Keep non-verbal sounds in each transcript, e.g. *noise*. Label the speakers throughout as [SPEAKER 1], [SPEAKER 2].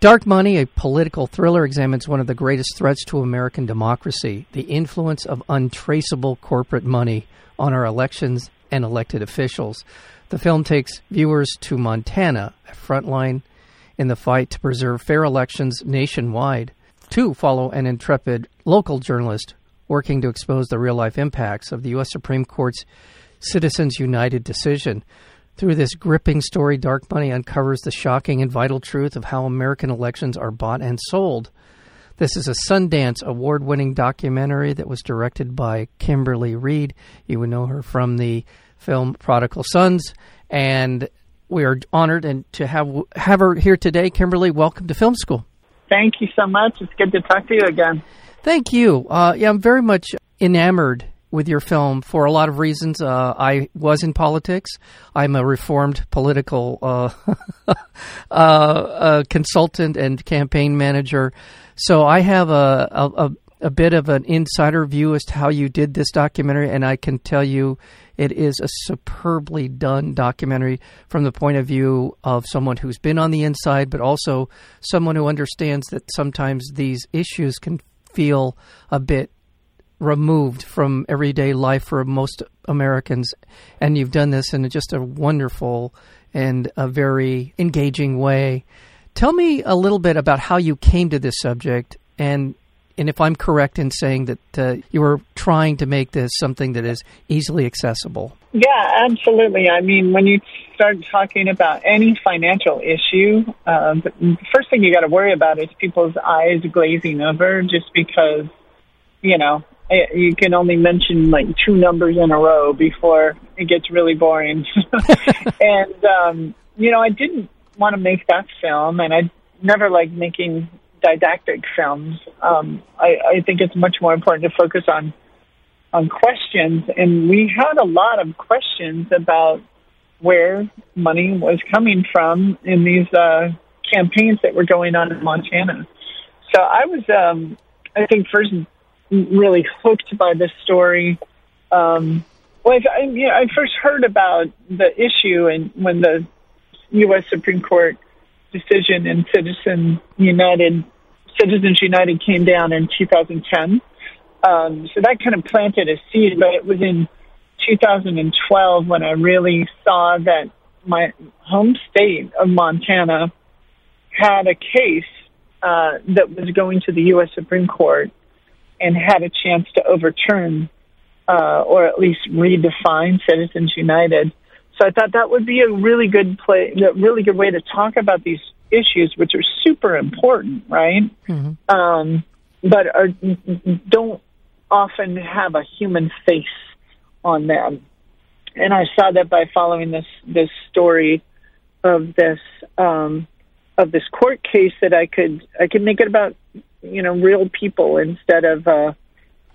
[SPEAKER 1] Dark Money, a political thriller, examines one of the greatest threats to American democracy the influence of untraceable corporate money on our elections and elected officials. The film takes viewers to Montana, a frontline in the fight to preserve fair elections nationwide. To follow an intrepid local journalist working to expose the real life impacts of the U.S. Supreme Court's Citizens United decision. Through this gripping story, Dark Money uncovers the shocking and vital truth of how American elections are bought and sold. This is a Sundance award winning documentary that was directed by Kimberly Reed. You would know her from the film Prodigal Sons. And we are honored and to have have her here today. Kimberly, welcome to Film School.
[SPEAKER 2] Thank you so much. It's good to talk to you again.
[SPEAKER 1] Thank you. Uh, yeah, I'm very much enamored with your film for a lot of reasons. Uh, I was in politics. I'm a reformed political uh, *laughs* uh, consultant and campaign manager. So I have a, a, a bit of an insider view as to how you did this documentary, and I can tell you it is a superbly done documentary from the point of view of someone who's been on the inside, but also someone who understands that sometimes these issues can feel a bit removed from everyday life for most Americans. And you've done this in just a wonderful and a very engaging way. Tell me a little bit about how you came to this subject and and if I'm correct in saying that uh, you were trying to make this something that is easily accessible.
[SPEAKER 2] Yeah, absolutely. I mean, when you start talking about any financial issue, uh, the first thing you got to worry about is people's eyes glazing over just because, you know, you can only mention like two numbers in a row before it gets really boring. *laughs* and um, you know, I didn't want to make that film, and I never liked making didactic films. Um, I, I think it's much more important to focus on on questions, and we had a lot of questions about where money was coming from in these uh, campaigns that were going on in Montana. So I was, um, I think, first really hooked by this story. Um, well, I, you know, I first heard about the issue and when the U.S. Supreme Court decision in Citizen United, Citizens United came down in 2010. Um, so that kind of planted a seed, but it was in 2012 when I really saw that my home state of Montana had a case uh, that was going to the U.S. Supreme Court and had a chance to overturn uh, or at least redefine Citizens United. So I thought that would be a really good play, a really good way to talk about these issues, which are super important, right? Mm-hmm. Um, but are, don't often have a human face on them. And I saw that by following this this story of this um, of this court case that I could I could make it about you know real people instead of uh,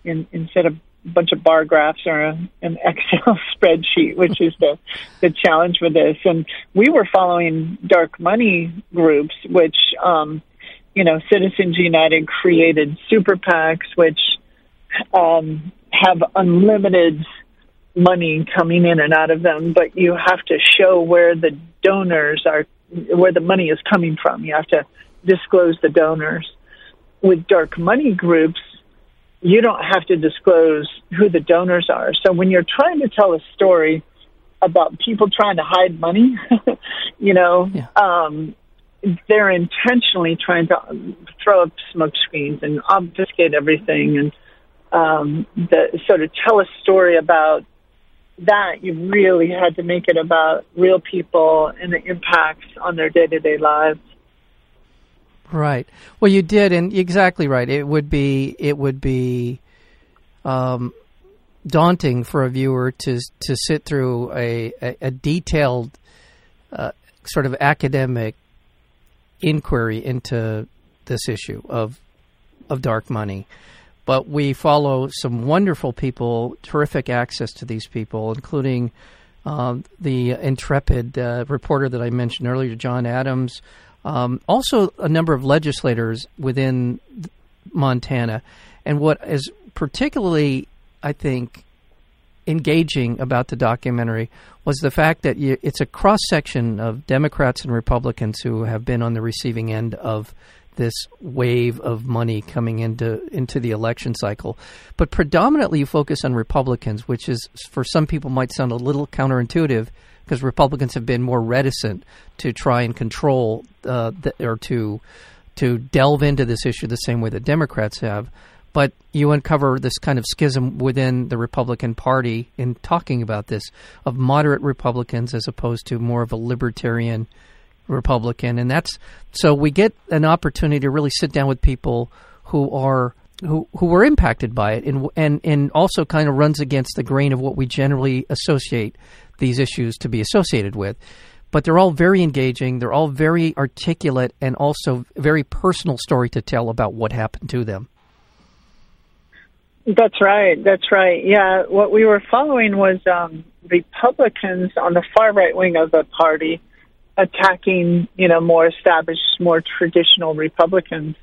[SPEAKER 2] in, instead of a bunch of bar graphs or a, an *laughs* Excel spreadsheet, which is the the challenge with this. And we were following dark money groups, which um, you know Citizens United created super PACs, which um, have unlimited money coming in and out of them, but you have to show where the donors are, where the money is coming from. You have to disclose the donors with dark money groups, you don't have to disclose who the donors are. So when you're trying to tell a story about people trying to hide money, *laughs* you know, yeah. um, they're intentionally trying to throw up smoke screens and obfuscate everything and um, the, so to tell a story about that, you really had to make it about real people and the impacts on their day to day lives.
[SPEAKER 1] Right. Well, you did, and exactly right. It would be it would be um, daunting for a viewer to to sit through a a, a detailed uh, sort of academic inquiry into this issue of of dark money. But we follow some wonderful people, terrific access to these people, including um, the intrepid uh, reporter that I mentioned earlier, John Adams, um, also, a number of legislators within Montana. And what is particularly, I think, engaging about the documentary was the fact that you, it's a cross section of Democrats and Republicans who have been on the receiving end of this wave of money coming into into the election cycle. But predominantly you focus on Republicans, which is for some people might sound a little counterintuitive because Republicans have been more reticent to try and control uh, the, or to to delve into this issue the same way that Democrats have. But you uncover this kind of schism within the Republican Party in talking about this of moderate Republicans as opposed to more of a libertarian Republican, and that's so we get an opportunity to really sit down with people who are who who were impacted by it, and and and also kind of runs against the grain of what we generally associate these issues to be associated with. But they're all very engaging. They're all very articulate, and also very personal story to tell about what happened to them.
[SPEAKER 2] That's right. That's right. Yeah, what we were following was um, Republicans on the far right wing of the party attacking, you know, more established, more traditional Republicans.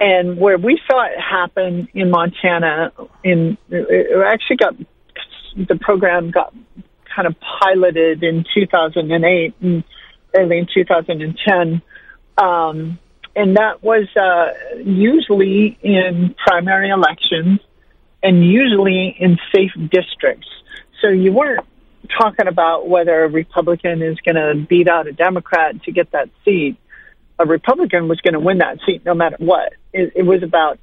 [SPEAKER 2] And where we saw it happen in Montana, in it actually got the program got kind of piloted in 2008 and early in 2010. Um, and that was uh, usually in primary elections and usually in safe districts. So you weren't talking about whether a Republican is going to beat out a Democrat to get that seat. A Republican was going to win that seat no matter what. It, it was about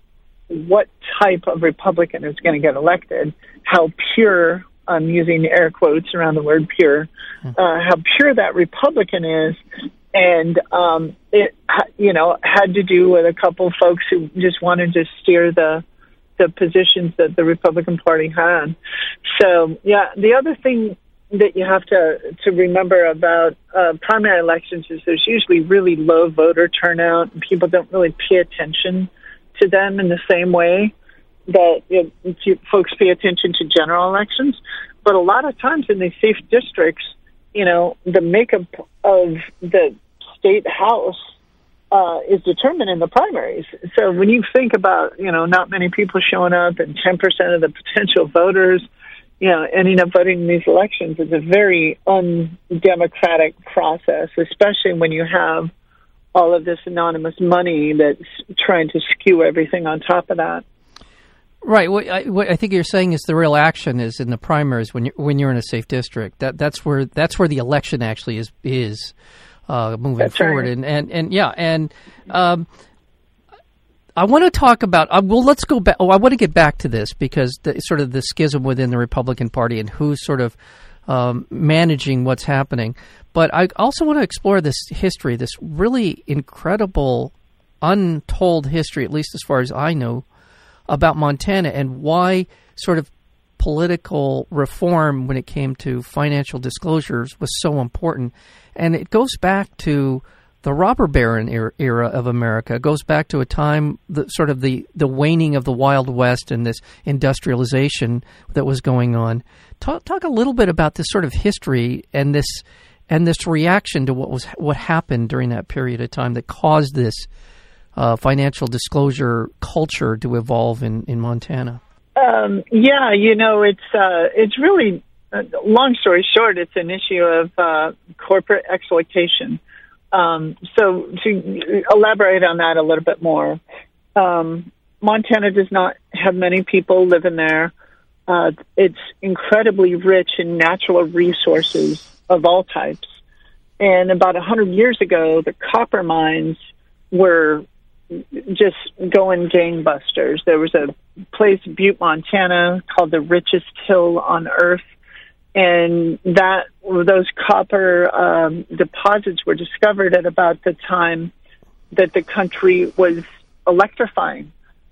[SPEAKER 2] what type of Republican is going to get elected, how pure, I'm using air quotes around the word pure, uh, how pure that Republican is. And um, it, you know, had to do with a couple folks who just wanted to steer the the positions that the Republican Party had. So, yeah, the other thing that you have to to remember about uh, primary elections is there's usually really low voter turnout, and people don't really pay attention to them in the same way that you know, folks pay attention to general elections. But a lot of times in these safe districts, you know, the makeup of the state house uh, is determined in the primaries. So when you think about, you know, not many people showing up and 10% of the potential voters you know, ending up voting in these elections is a very undemocratic process, especially when you have all of this anonymous money that's trying to skew everything on top of that.
[SPEAKER 1] Right. What I, what I, think you're saying is the real action is in the primaries when you when you're in a safe district. That that's where that's where the election actually is is uh, moving
[SPEAKER 2] that's
[SPEAKER 1] forward.
[SPEAKER 2] Right.
[SPEAKER 1] And, and and yeah and. Um, I want to talk about. Uh, well, let's go back. Oh, I want to get back to this because the, sort of the schism within the Republican Party and who's sort of um, managing what's happening. But I also want to explore this history, this really incredible, untold history, at least as far as I know, about Montana and why sort of political reform when it came to financial disclosures was so important. And it goes back to the robber baron era of America goes back to a time, the, sort of the, the waning of the Wild West and this industrialization that was going on. Talk, talk a little bit about this sort of history and this and this reaction to what was what happened during that period of time that caused this uh, financial disclosure culture to evolve in in Montana.
[SPEAKER 2] Um, yeah, you know, it's uh, it's really uh, long story short, it's an issue of uh, corporate exploitation. Um, so to elaborate on that a little bit more, um, Montana does not have many people living there. Uh, it's incredibly rich in natural resources of all types. And about a hundred years ago, the copper mines were just going gangbusters. There was a place, Butte, Montana, called the richest hill on earth and that those copper um, deposits were discovered at about the time that the country was electrifying.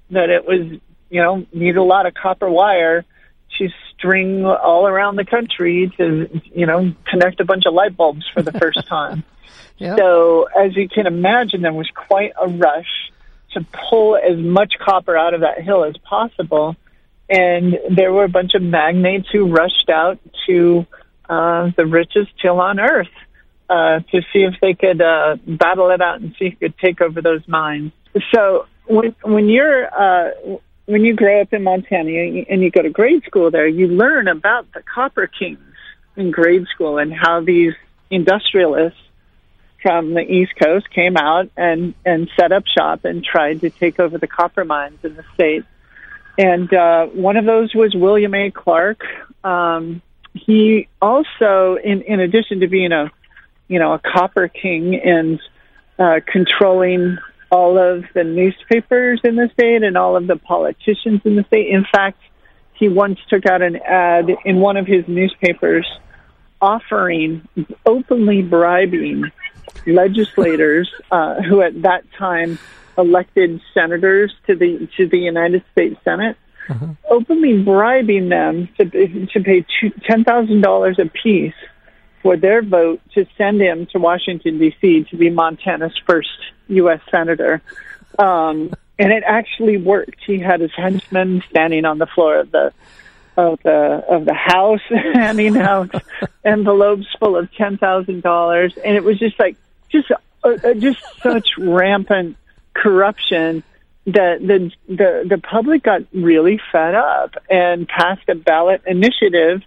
[SPEAKER 2] That it was, you know, needed a lot of copper wire to string all around the country to, you know, connect a bunch of light bulbs for the first *laughs* time.
[SPEAKER 1] yeah.
[SPEAKER 2] So, as you can imagine, there was quite a rush to pull as much copper out of that hill as possible and there were a bunch of magnates who rushed out to uh, the richest hill on earth uh, to see if they could uh, battle it out and see if you could take over those mines. So when when you're uh, when you grow up in Montana and you go to grade school there, you learn about the copper kings in grade school and how these industrialists from the East Coast came out and and set up shop and tried to take over the copper mines in the state. And uh, one of those was William A. Clark. Um, he also, in in addition to being a you know a copper king and uh, controlling all of the newspapers in the state and all of the politicians in the state. In fact, he once took out an ad in one of his newspapers offering, openly bribing legislators uh, who at that time elected senators to the to the United States Senate, uh-huh. openly bribing them to to pay ten thousand dollars a piece for their vote to send him to Washington D.C. to be Montana's first U.S. senator. Um, and it actually worked. He had his henchmen standing on the floor of the of the of the house, *laughs* handing out envelopes full of ten thousand dollars, and it was just like just uh, uh, just such rampant corruption that the the the public got really fed up and passed a ballot initiative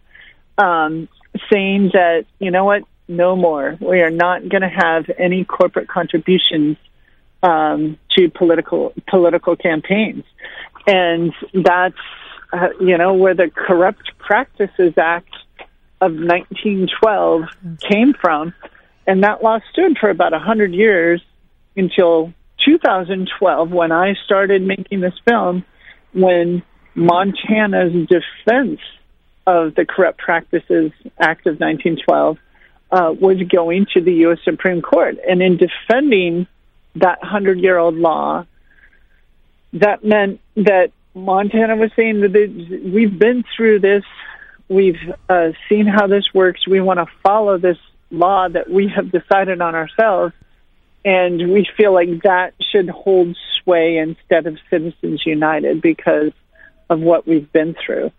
[SPEAKER 2] um, saying that you know what, no more. We are not going to have any corporate contributions um, to political political campaigns, and that's uh, you know where the Corrupt Practices Act of 1912 came from, and that law stood for about a hundred years until 2012 when I started making this film. When Montana's defense of the Corrupt Practices Act of 1912 uh, was going to the U.S. Supreme Court. And in defending that 100 year old law, that meant that Montana was saying that we've been through this, we've uh, seen how this works, we want to follow this law that we have decided on ourselves, and we feel like that should hold sway instead of Citizens United because of what we've been through.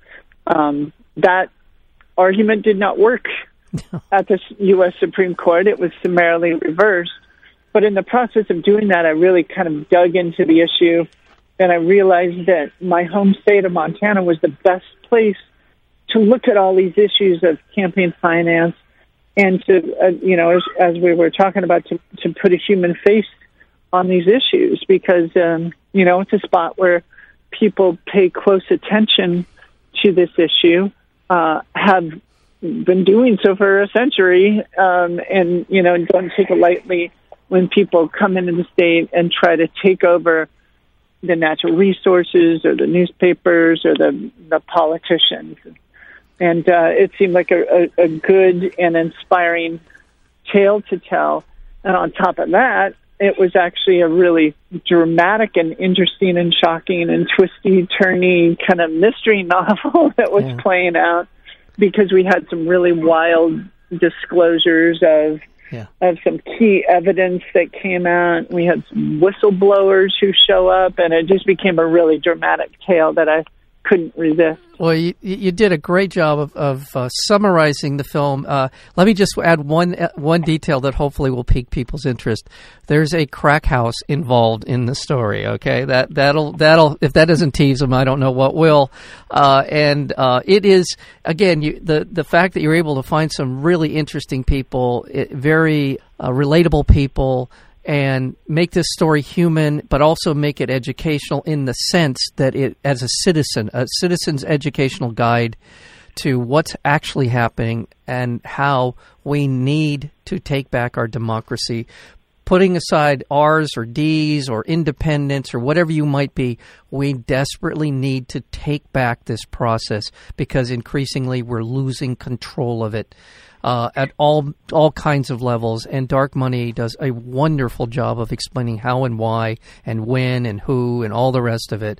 [SPEAKER 2] Um, that argument did not work *laughs* at the U.S. Supreme Court. It was summarily reversed. But in the process of doing that, I really kind of dug into the issue and I realized that my home state of Montana was the best place to look at all these issues of campaign finance and to, uh, you know, as, as we were talking about, to, to put a human face on these issues because, um, you know, it's a spot where people pay close attention to this issue uh, have been doing so for a century, um, and you know don't take it lightly when people come into the state and try to take over the natural resources or the newspapers or the the politicians. And uh, it seemed like a, a, a good and inspiring tale to tell. And on top of that, it was actually a really dramatic and interesting and shocking and twisty, turny kind of mystery *laughs* novel that was yeah. playing out because we had some really wild disclosures of yeah. of some key evidence that came out. We had some whistleblowers who show up, and it just became a really dramatic tale that I couldn't resist.
[SPEAKER 1] Well, you, you did a great job of, of uh, summarizing the film. Uh, let me just add one uh, one detail that hopefully will pique people's interest. There's a crack house involved in the story. Okay, that that'll that'll if that doesn't tease them, I don't know what will. Uh, and uh, it is again you, the the fact that you're able to find some really interesting people, it, very uh, relatable people and make this story human, but also make it educational in the sense that it, as a citizen, a citizen's educational guide to what's actually happening and how we need to take back our democracy. Putting aside R's or D's or independence or whatever you might be, we desperately need to take back this process because increasingly we're losing control of it uh, at all all kinds of levels. And Dark Money does a wonderful job of explaining how and why and when and who and all the rest of it.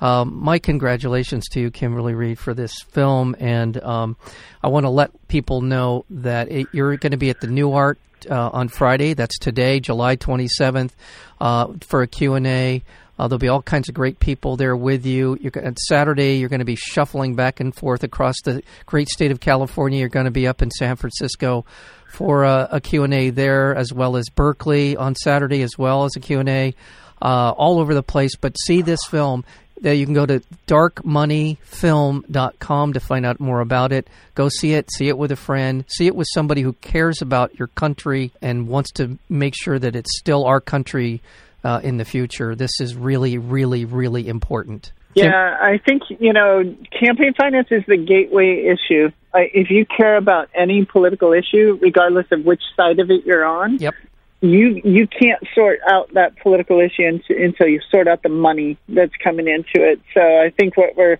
[SPEAKER 1] Um, my congratulations to you, Kimberly Reed, for this film, and um, I want to let people know that it, you're going to be at the Nuart uh, on Friday. That's today, July 27th, uh, for a Q and A. Uh, there'll be all kinds of great people there with you. You're, at Saturday, you're going to be shuffling back and forth across the great state of California. You're going to be up in San Francisco for a, a Q&A there, as well as Berkeley on Saturday, as well as a Q&A. Uh, all over the place, but see this film. Uh, you can go to darkmoneyfilm.com to find out more about it. Go see it, see it with a friend, see it with somebody who cares about your country and wants to make sure that it's still our country uh, in the future. This is really, really, really important.
[SPEAKER 2] Yeah, I think, you know, campaign finance is the gateway issue. Uh, if you care about any political issue, regardless of which side of it you're on,
[SPEAKER 1] yep
[SPEAKER 2] you you can't sort out that political issue until you sort out the money that's coming into it. So I think what we're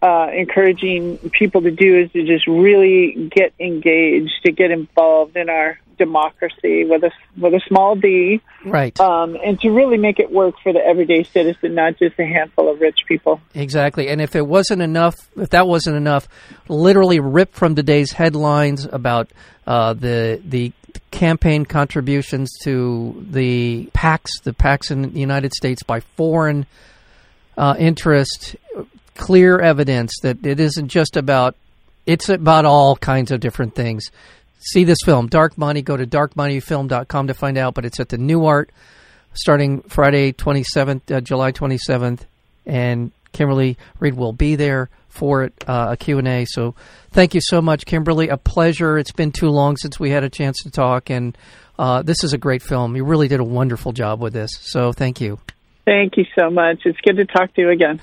[SPEAKER 2] uh, encouraging people to do is to just really get engaged, to get involved in our democracy with a with a small d,
[SPEAKER 1] right?
[SPEAKER 2] Um, and to really make it work for the everyday citizen, not just a handful of rich people.
[SPEAKER 1] Exactly. And if it wasn't enough, if that wasn't enough, literally rip from today's headlines about uh, the the campaign contributions to the PACs, the PACs in the United States by foreign uh, interest, clear evidence that it isn't just about, it's about all kinds of different things. See this film, Dark Money. Go to darkmoneyfilm.com to find out, but it's at the Nuart starting Friday 27th, uh, July 27th, and Kimberly Reed will be there for it, uh, a Q&A. So thank you so much, Kimberly. A pleasure. It's been too long since we had a chance to talk, and uh, this is a great film. You really did a wonderful job with this. So thank you.
[SPEAKER 2] Thank you so much. It's good to talk to you again.